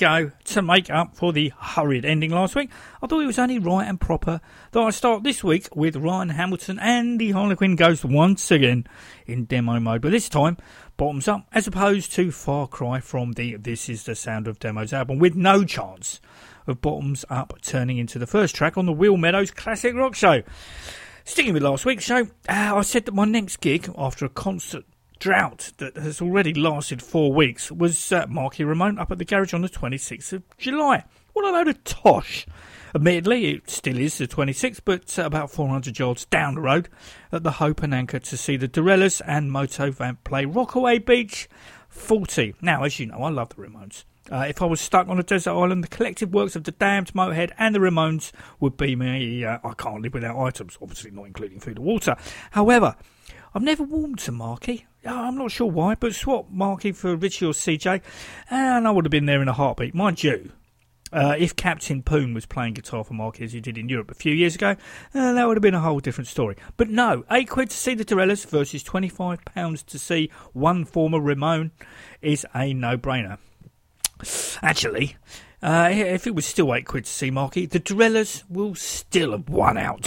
Go. To make up for the hurried ending last week, I thought it was only right and proper that I start this week with Ryan Hamilton and the Harlequin Ghost once again in demo mode, but this time bottoms up as opposed to Far Cry from the This Is the Sound of Demos album, with no chance of bottoms up turning into the first track on the Will Meadows Classic Rock Show. Sticking with last week's show, uh, I said that my next gig, after a concert drought that has already lasted four weeks, was uh, Marky Ramone up at the garage on the 26th of July. What a load of tosh! Admittedly, it still is the 26th, but uh, about 400 yards down the road at the Hope and Anchor to see the DeRellas and Moto Vamp play Rockaway Beach 40. Now, as you know, I love the Ramones. Uh, if I was stuck on a desert island, the collective works of the Damned, Motorhead, and the Ramones would be me. Uh, I can't live without items, obviously not including food or water. However, I've never warmed to Marky. I'm not sure why, but swap Marky for Richie or CJ, and I would have been there in a heartbeat. Mind you, uh, if Captain Poon was playing guitar for Marky as he did in Europe a few years ago, uh, that would have been a whole different story. But no, 8 quid to see the DeRellas versus £25 to see one former Ramone is a no-brainer. Actually, uh, if it was still 8 quid to see Marky, the DeRellas will still have won out.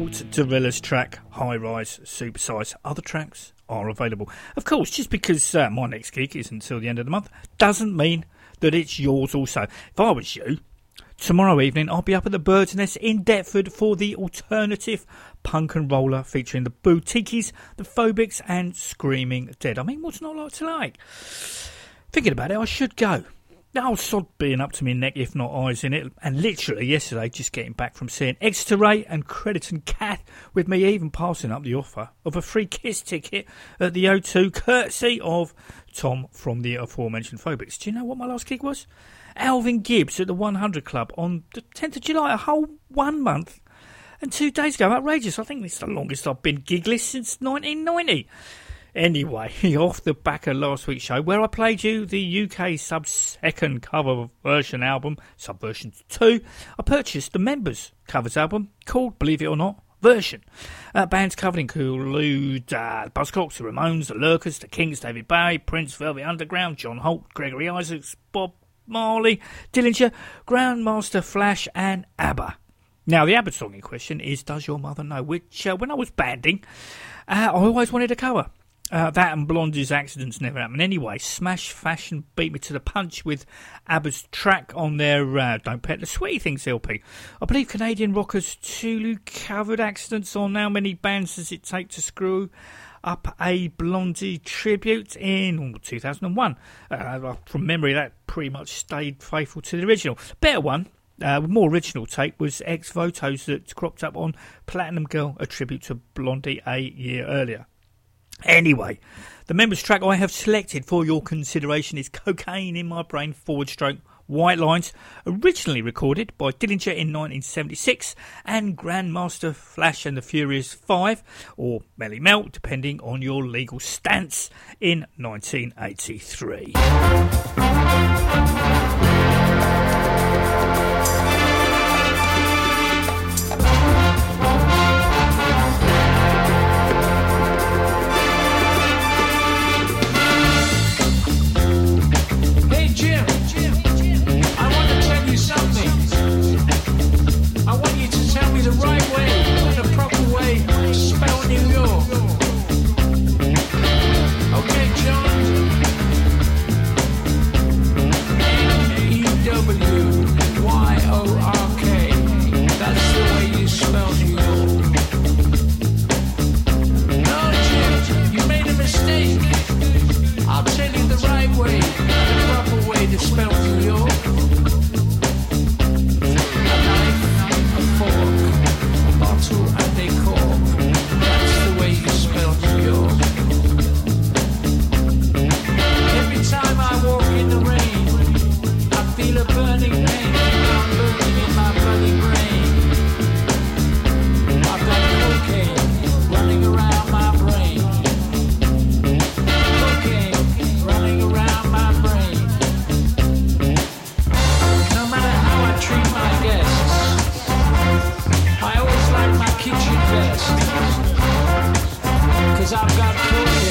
DeRellas' track, High Rise Supersize. Other tracks are available. Of course, just because uh, my next gig is until the end of the month doesn't mean that it's yours also. If I was you, tomorrow evening I'll be up at the Bird's Nest in Deptford for the alternative punk and roller featuring the Boutiques, the Phobics, and Screaming Dead. I mean, what's not like to like? Thinking about it, I should go. I'll sod being up to my neck, if not eyes in it. And literally yesterday, just getting back from seeing Exeter Ray and Crediton Cat, with me even passing up the offer of a free kiss ticket at the O2, courtesy of Tom from the aforementioned Phobics. Do you know what my last gig was? Alvin Gibbs at the 100 Club on the 10th of July, a whole one month and two days ago. Outrageous. I think it's the longest I've been gigless since 1990. Anyway, off the back of last week's show, where I played you the UK sub second cover version album, Subversion 2, I purchased the members' covers album called, believe it or not, Version. Uh, bands covered include uh, Buzzcocks, the Ramones, the Lurkers, the Kings, David Bowie, Prince, Velvet Underground, John Holt, Gregory Isaacs, Bob Marley, Dillinger, Grandmaster Flash, and ABBA. Now, the ABBA song in question is Does Your Mother Know? Which, uh, when I was banding, uh, I always wanted to cover. Uh, that and Blondie's accidents never happen anyway. Smash Fashion beat me to the punch with ABBA's track on their uh, Don't Pet the Sweaty Things LP. I believe Canadian rockers Tulu covered accidents on How Many Bands Does It Take to Screw Up a Blondie tribute in 2001. Uh, from memory, that pretty much stayed faithful to the original. Better one, uh, more original take was Ex Votos that cropped up on Platinum Girl, a tribute to Blondie a year earlier. Anyway, the members track I have selected for your consideration is Cocaine in My Brain forward stroke White Lines, originally recorded by Dillinger in 1976, and Grandmaster Flash and the Furious 5, or Melle Mel, depending on your legal stance, in 1983. I've got cocaine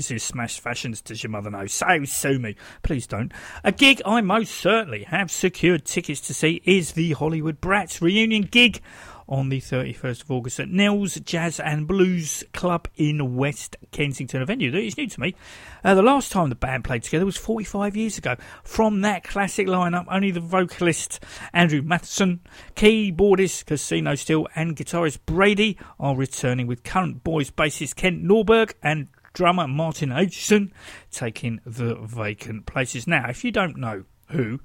I couldn't Smash Fashions, does your mother know? So sue me. Please don't. A gig I most certainly have secured tickets to see is the Hollywood Brats reunion gig on the 31st of August at Nell's Jazz and Blues Club in West Kensington, a venue that is new to me. Uh, the last time the band played together was 45 years ago. From that classic lineup, only the vocalist Andrew Matheson, keyboardist Casino Steel, and guitarist Brady are returning with current boys bassist Kent Norberg and drummer Martin Aitchison taking the vacant places. Now, if you don't know who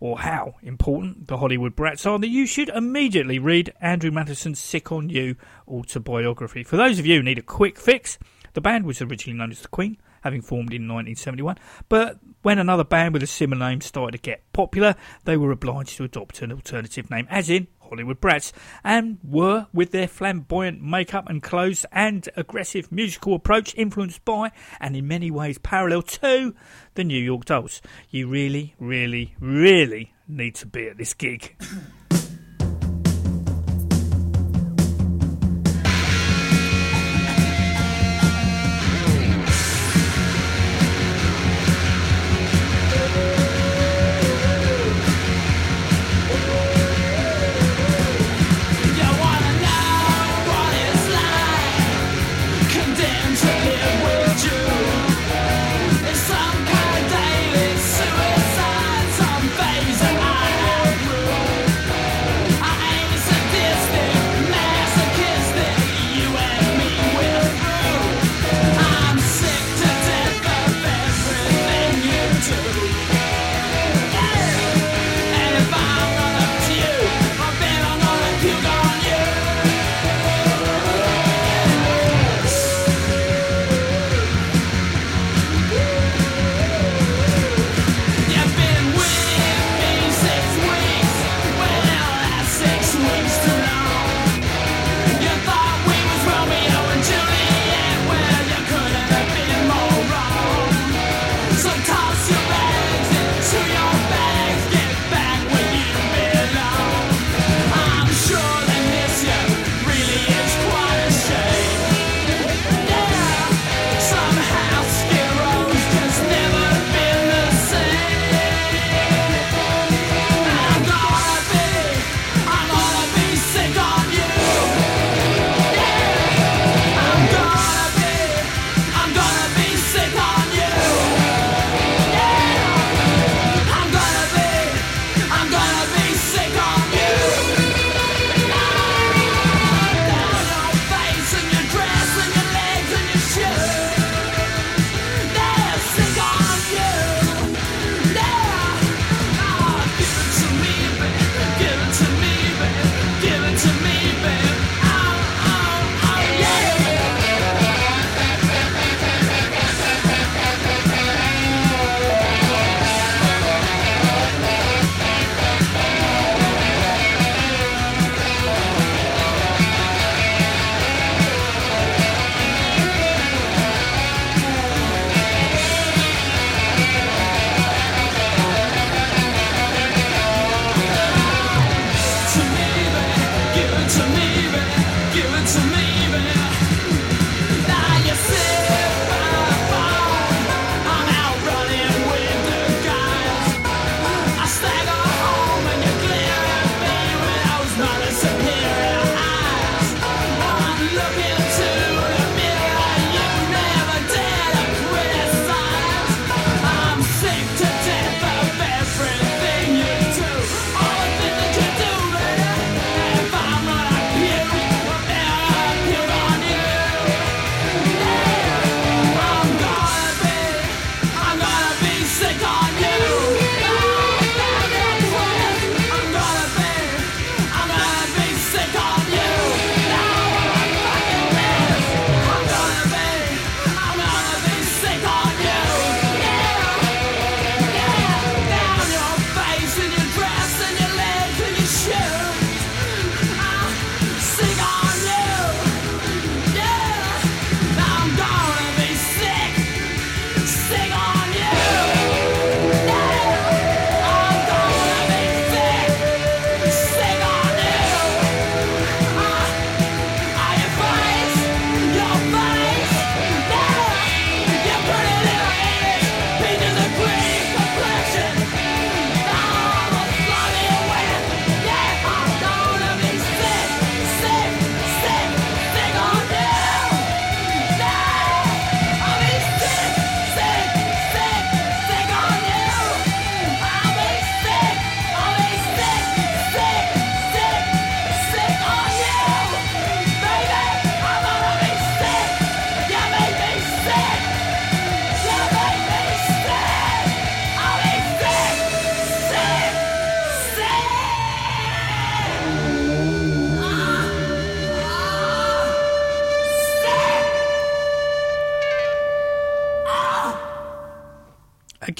or how important the Hollywood Brats are, that you should immediately read Andrew Matheson's Sick on You autobiography. For those of you who need a quick fix, the band was originally known as The Queen, having formed in 1971, but when another band with a similar name started to get popular, they were obliged to adopt an alternative name, as in Hollywood Brats, and were, with their flamboyant makeup and clothes and aggressive musical approach, influenced by, and in many ways parallel to, the New York Dolls. You really, really, really need to be at this gig.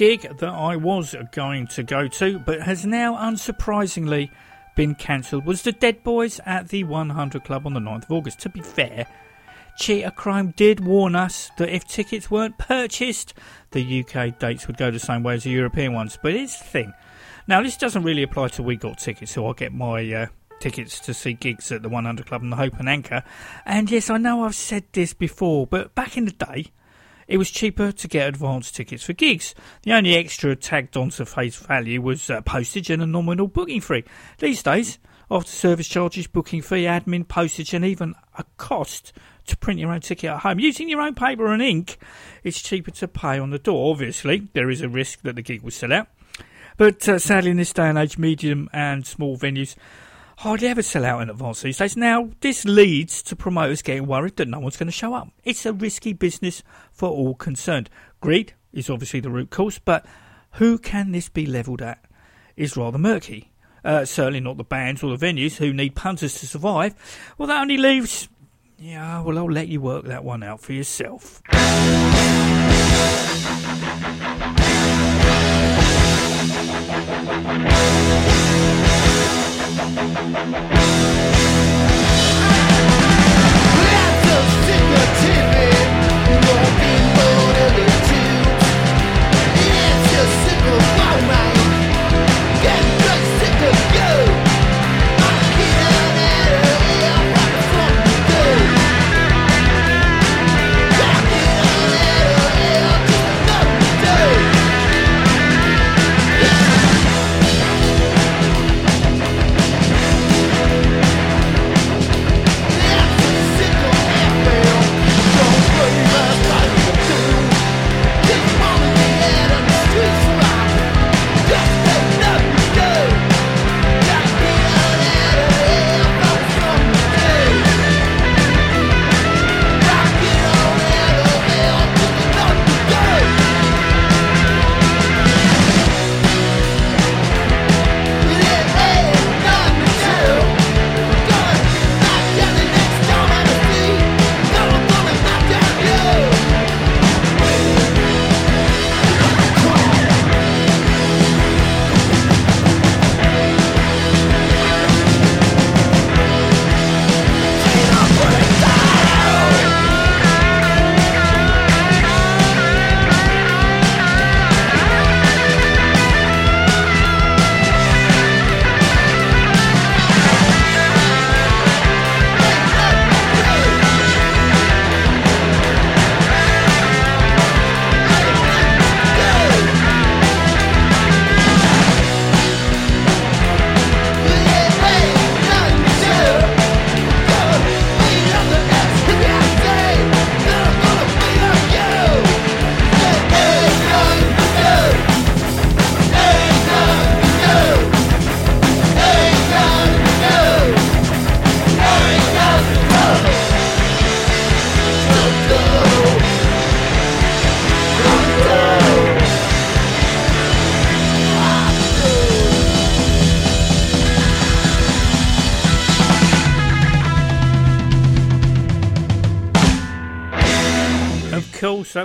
gig that I was going to go to, but has now unsurprisingly been cancelled, was the Dead Boys at the 100 Club on the 9th of August. To be fair, Cheetah Chrome did warn us that if tickets weren't purchased, the UK dates would go the same way as the European ones. But it's the thing. Now, this doesn't really apply to We Got Tickets, so I get my uh, tickets to see gigs at the 100 Club and the Hope and Anchor. And yes, I know I've said this before, but back in the day, it was cheaper to get advance tickets for gigs. The only extra tagged onto face value was uh, postage and a nominal booking fee. These days, after service charges, booking fee, admin, postage, and even a cost to print your own ticket at home using your own paper and ink, it's cheaper to pay on the door. Obviously, there is a risk that the gig will sell out. But uh, sadly, in this day and age, medium and small venues hardly ever sell out in advance these days. Now, this leads to promoters getting worried that no one's going to show up. It's a risky business for all concerned. Greed is obviously the root cause, but who can this be levelled at is rather murky. Uh, certainly not the bands or the venues who need punters to survive. Well, that only leaves. Yeah, well, I'll let you work that one out for yourself. Of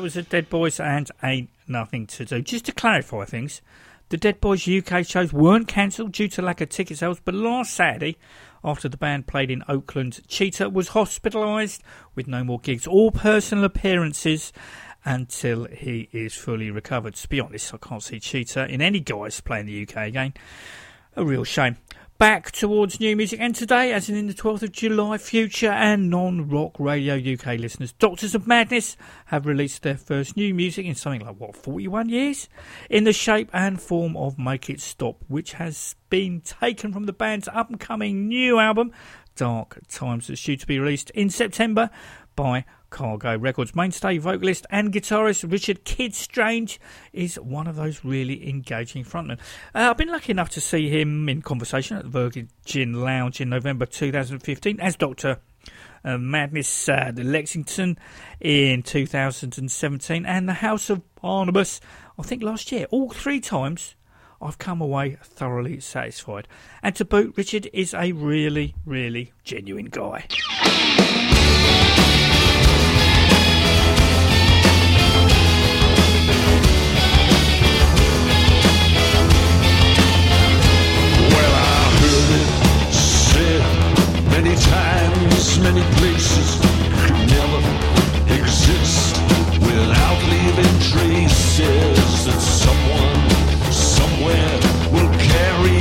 was the Dead Boys and Ain't Nothing to Do. Just to clarify things, the Dead Boys UK shows weren't cancelled due to lack of ticket sales, but last Saturday, after the band played in Oakland, Cheetah was hospitalised with no more gigs or personal appearances until he is fully recovered. To be honest, I can't see Cheetah in any guise playing the UK again. A real shame. Back towards new music, and today, as in the 12th of July, future and non rock radio UK listeners, Doctors of Madness have released their first new music in something like, what, 41 years? In the shape and form of Make It Stop, which has been taken from the band's up and coming new album, Dark Times, that's due to be released in September by Cargo Records. Mainstay vocalist and guitarist Richard Kid Strange is one of those really engaging frontmen. Uh, I've been lucky enough to see him in conversation at the Virgin Lounge in November 2015 as Dr. Uh, Madness uh, Lexington in 2017 and the House of Barnabas, I think last year. All three times I've come away thoroughly satisfied. And to boot, Richard is a really, really genuine guy. Many times, many places could never exist without leaving traces that someone, somewhere will carry.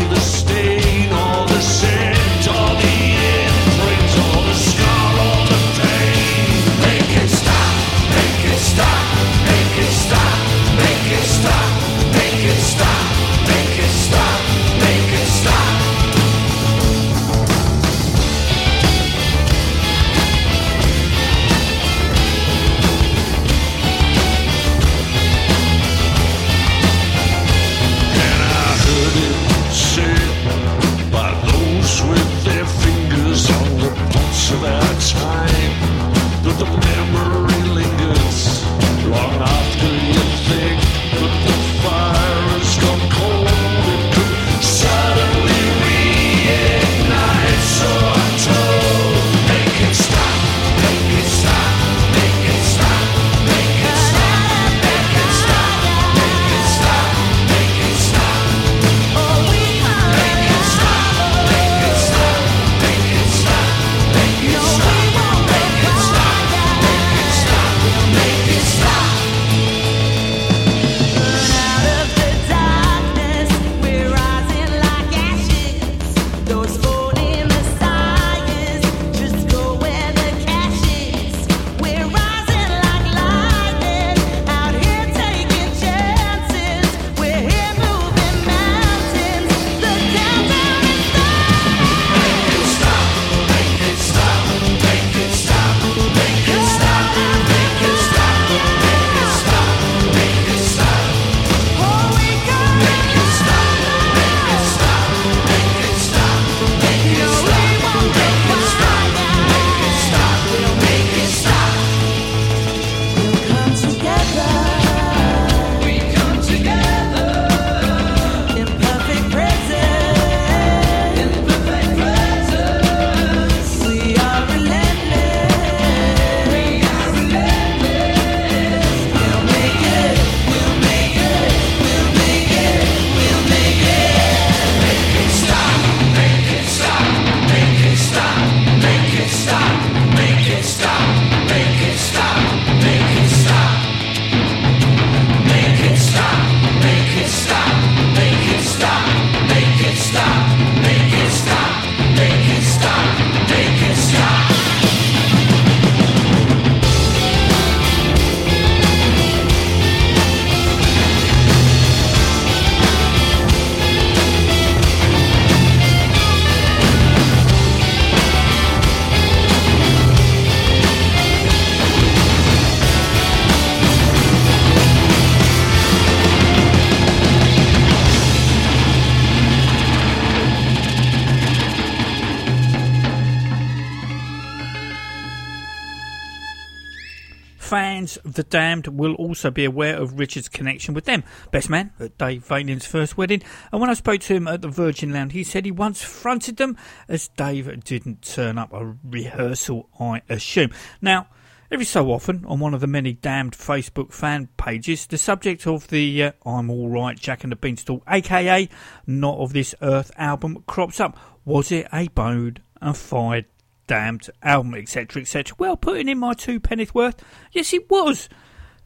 The Damned will also be aware of Richard's connection with them. Best man at Dave Vanian's first wedding. And when I spoke to him at the Virgin Lounge, he said he once fronted them as Dave didn't turn up a rehearsal, I assume. Now, Every so often, on one of the many damned Facebook fan pages, the subject of the uh, I'm Alright Jack and the Beanstalk, aka Not of This Earth album, crops up. Was it a boned and fired damned album, etc., etc.? Well, putting in my two penneth worth, yes, it was.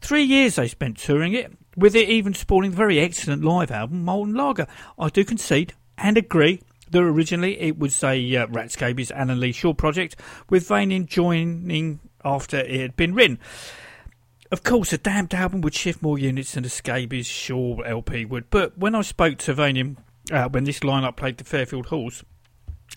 Three years they spent touring it, with it even spawning the very excellent live album, Molten Lager. I do concede and agree that originally it was a uh, Rat Scabies Alan Lee Shaw project, with Vanian joining after it had been written. Of course, a damned album would shift more units than a Scabies Shaw LP would, but when I spoke to Vanian uh, when this lineup played the Fairfield Halls,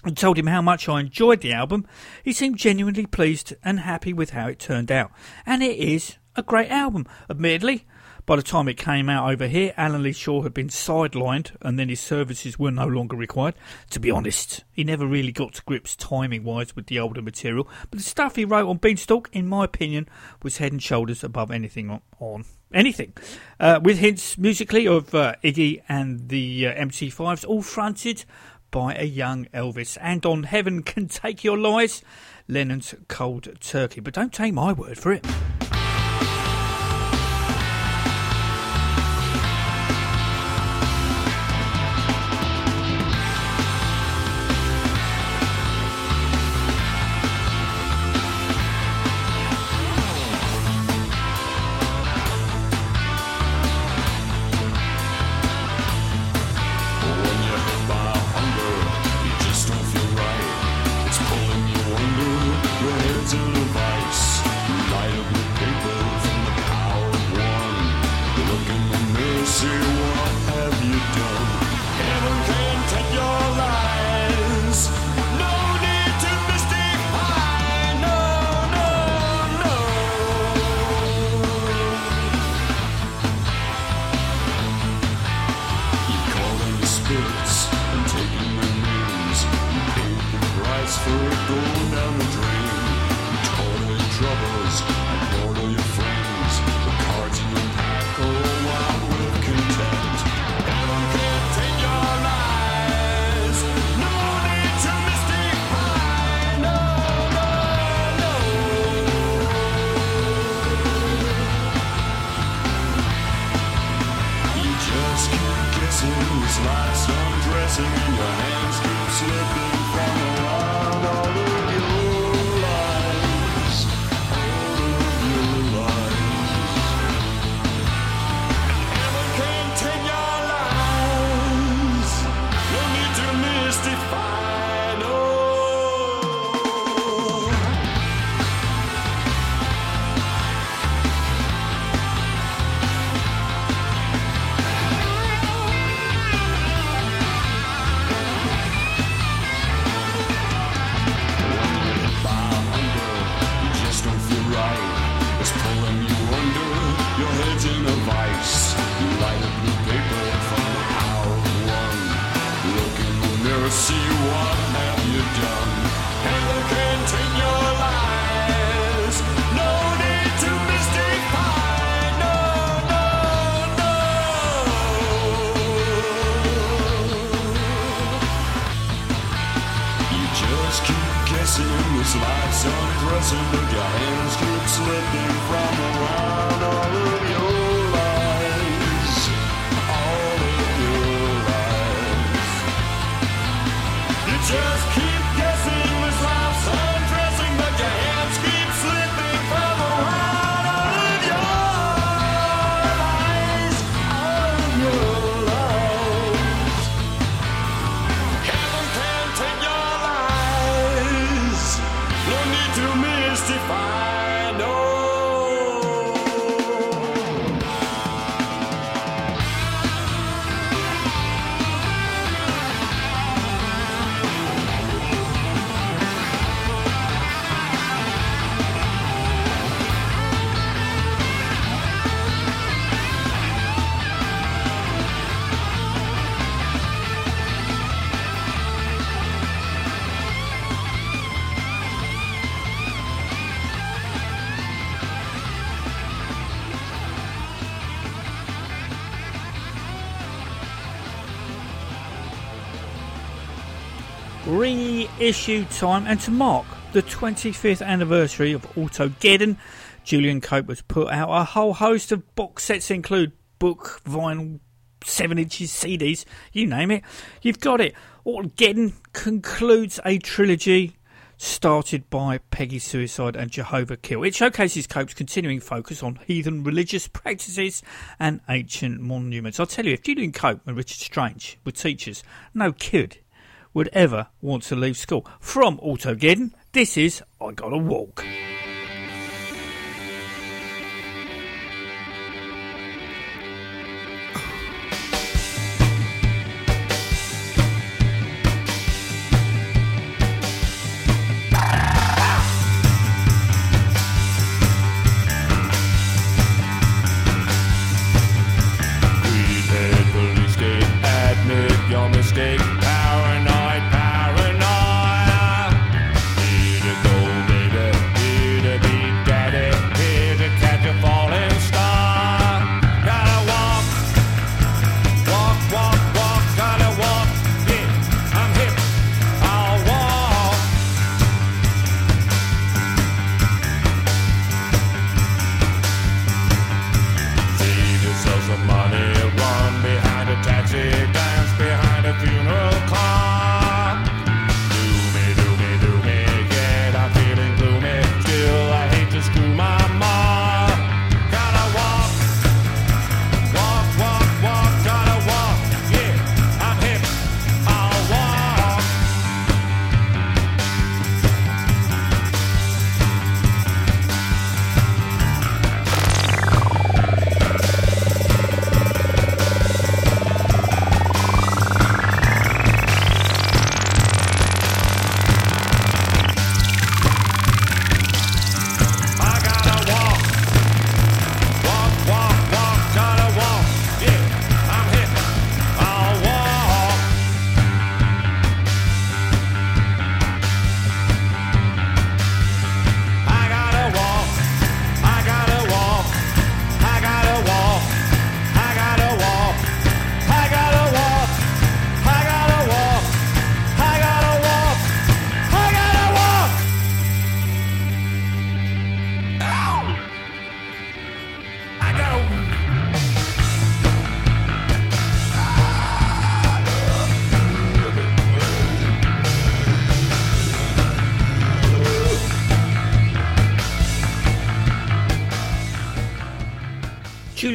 and told him how much I enjoyed the album, he seemed genuinely pleased and happy with how it turned out. And it is a great album, admittedly. By the time it came out over here, Alan Lee Shaw had been sidelined and then his services were no longer required. To be honest, he never really got to grips timing wise with the older material, but the stuff he wrote on Beanstalk, in my opinion, was head and shoulders above anything on, anything. Uh, with hints musically of uh, Iggy and the uh, MC5s, all fronted by a young Elvis. And on Heaven Can Take Your Lies, Lennon's Cold Turkey. But don't take my word for it. piece of ice on your but your hands keep slipping from around all of your. Reissue time, and to mark the 25th anniversary of Autogeddon, Julian Cope has put out a whole host of box sets, include book, vinyl, 7 inches, CDs, you name it. You've got it. Autogeddon concludes a trilogy started by Peggy Suicide and Jehovah Kill. It showcases Cope's continuing focus on heathen religious practices and ancient monuments. I'll tell you, if Julian Cope and Richard Strange were teachers, no kid would ever want to leave school. From Autogeddon, this is I Gotta Walk.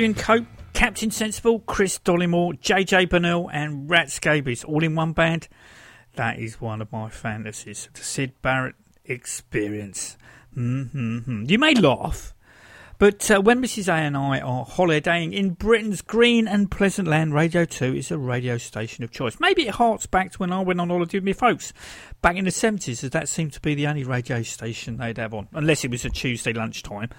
Julian Cope, Captain Sensible, Kris Dollimore, JJ Burnel, and Rat Scabies all in one band. That is one of my fantasies. The Syd Barrett experience. Mm-hmm. You may laugh, but uh, when Mrs. A and I are holidaying in Britain's green and pleasant land, Radio 2 is a radio station of choice. Maybe it harks back to when I went on holiday with my folks back in the 70s, as that seemed to be the only radio station they'd have on, unless it was a Tuesday lunchtime.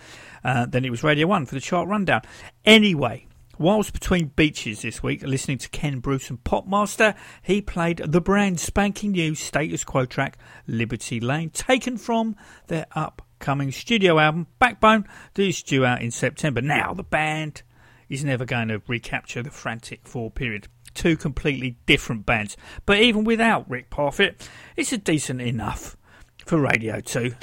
Uh, then it was Radio 1 for the chart rundown. Anyway, whilst between beaches this week, listening to Ken Bruce and Popmaster, he played the brand spanking new status quo track Liberty Lane, taken from their upcoming studio album Backbone, is due out in September. Now, the band is never going to recapture the Frantic Four period. Two completely different bands. But even without Rick Parfitt, it's a decent enough for Radio 2.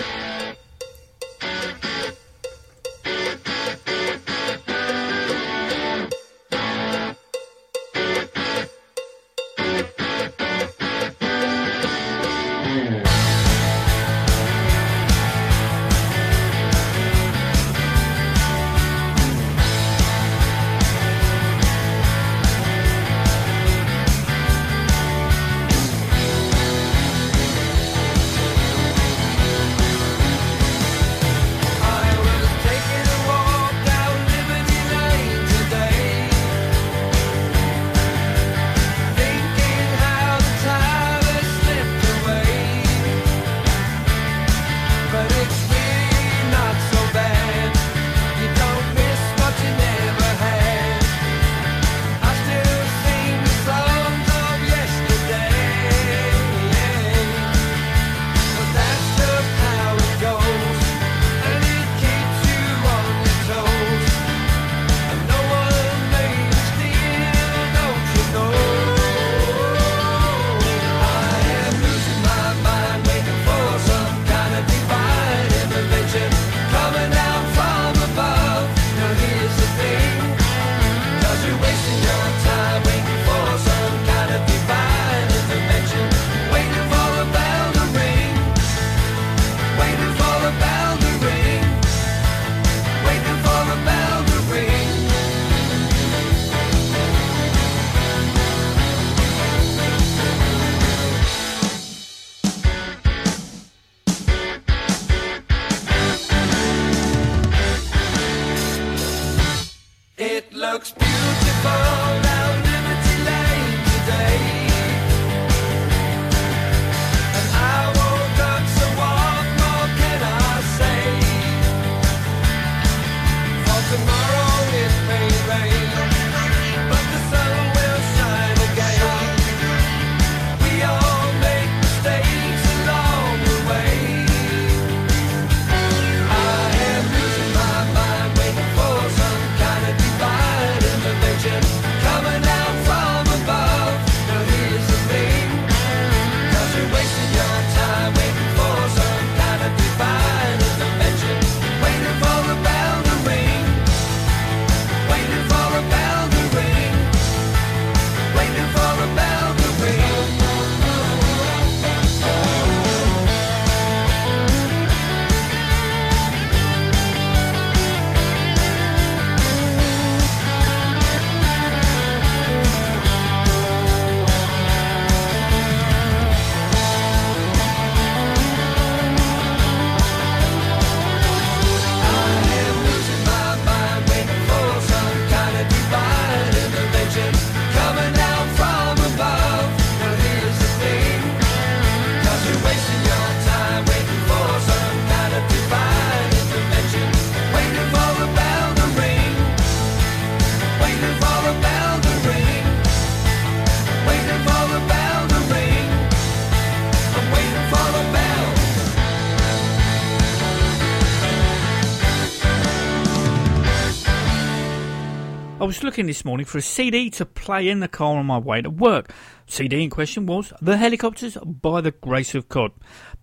Looking this morning for a CD to play in the car on my way to work. CD in question was The Hellacopters by the Grace of God.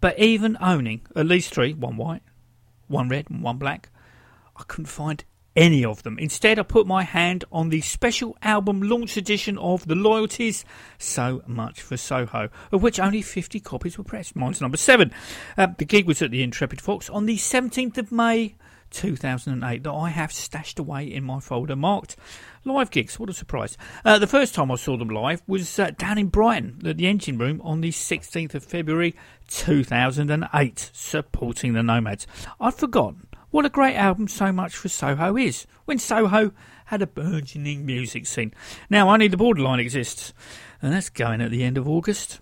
But even owning at least three, one white, one red, and one black, I couldn't find any of them. Instead, I put my hand on the special album launch edition of The Loyalties, So Much for Soho, of which only 50 copies were pressed. Mine's number seven. Uh, the gig was at the Intrepid Fox on the 17th of May 2008 that I have stashed away in my folder marked live gigs. What a surprise. Uh, the first time I saw them live was uh, down in Brighton at the Engine Room on the 16th of February 2008, supporting the Nomads. I'd forgotten what a great album So Much for Soho is, when Soho had a burgeoning music scene. Now only the borderline exists, and that's going at the end of August.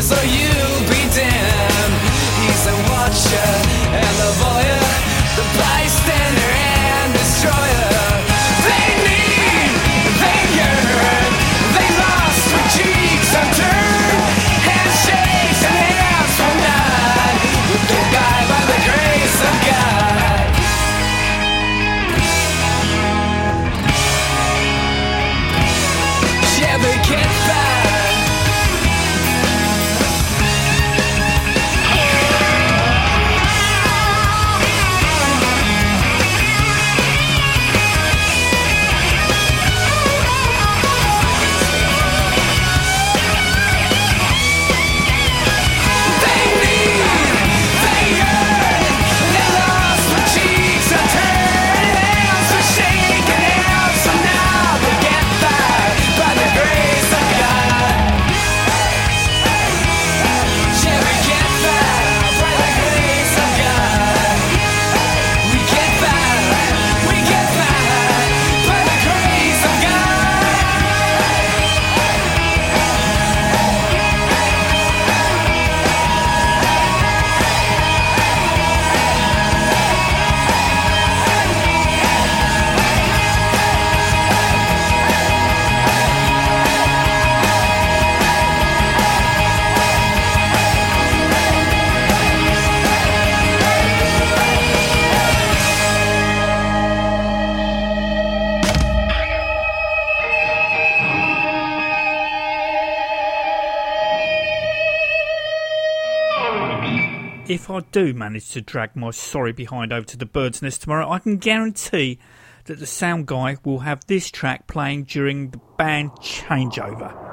So you'll be damned. He's a watcher do manage to drag my sorry behind over to the bird's nest tomorrow, I can guarantee that the sound guy will have this track playing during the band changeover.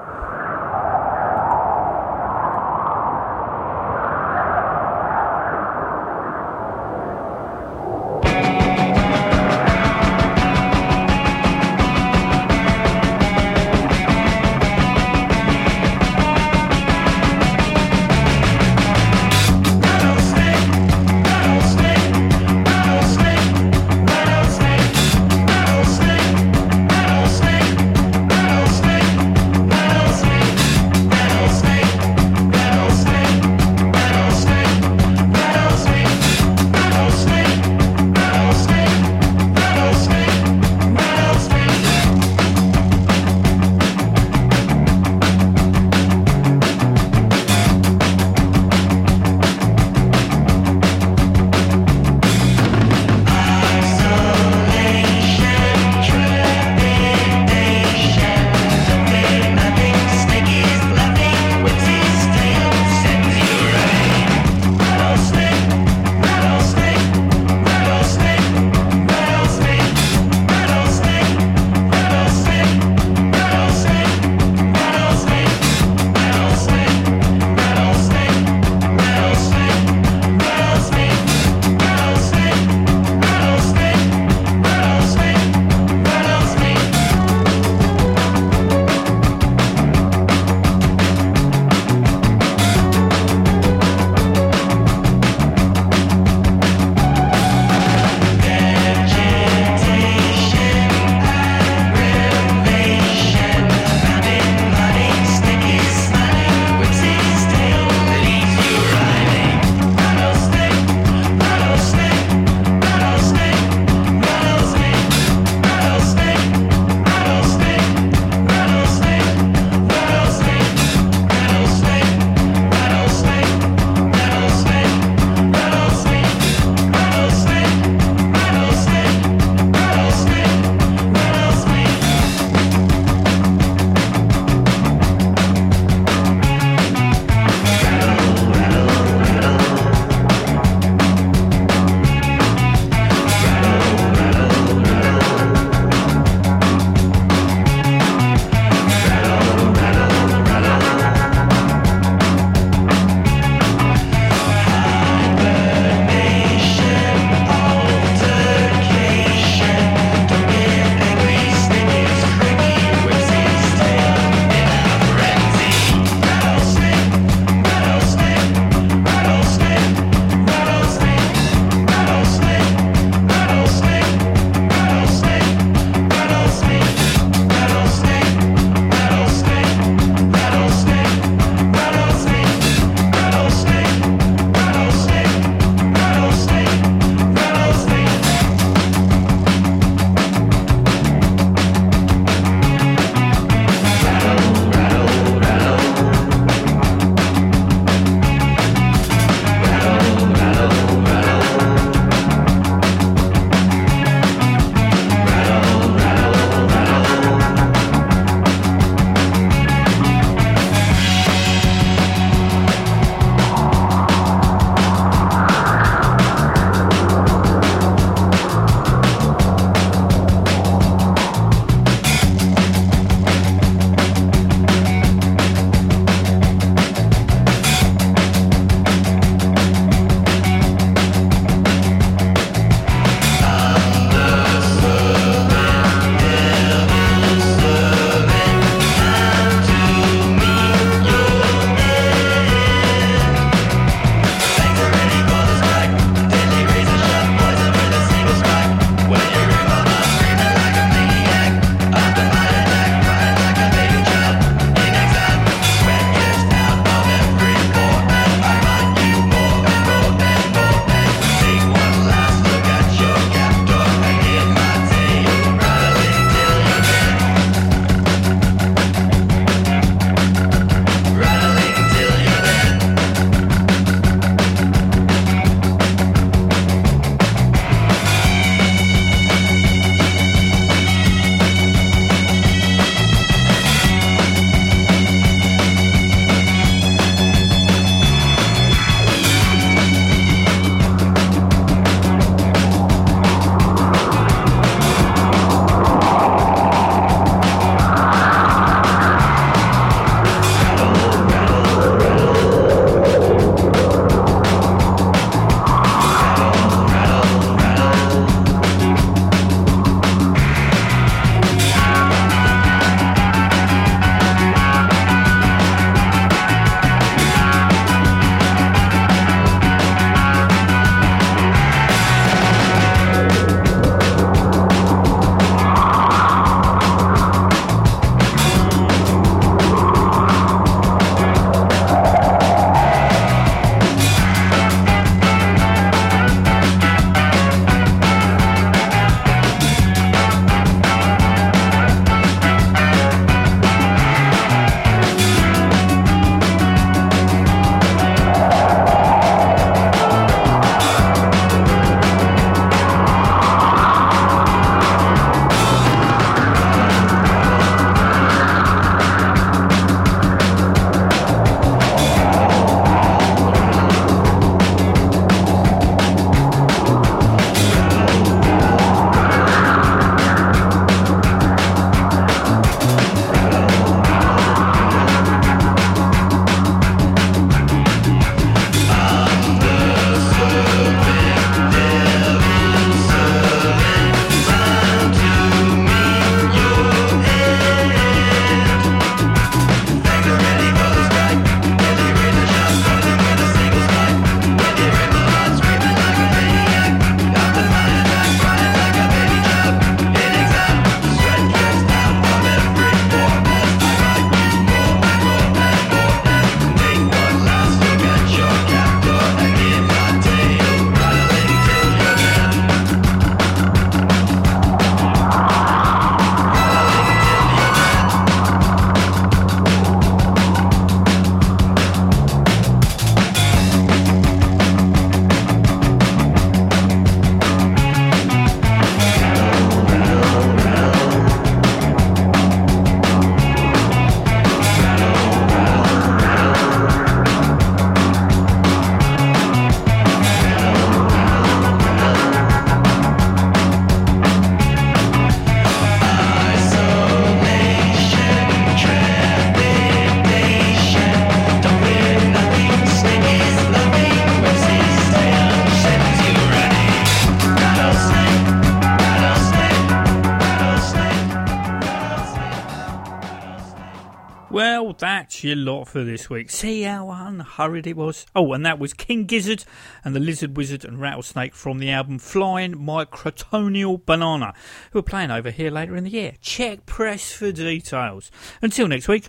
Your lot for this week. See how unhurried it was? Oh, and that was King Gizzard and the Lizard Wizard and Rattlesnake from the album Flying Microtonal Banana, who are playing over here later in the year. Check press for details. Until next week,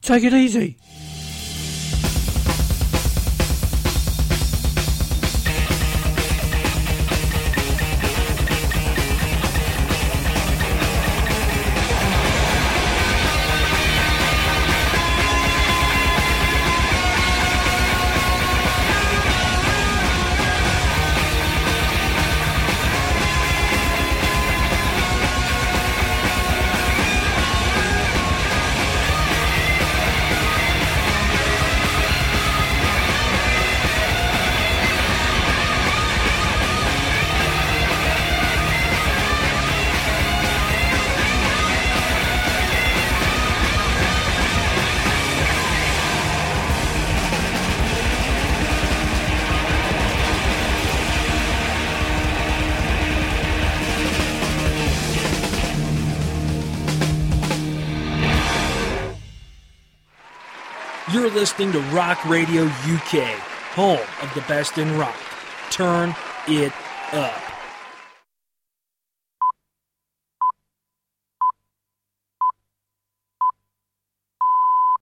take it easy. To Rock Radio UK, home of the best in rock. Turn it up.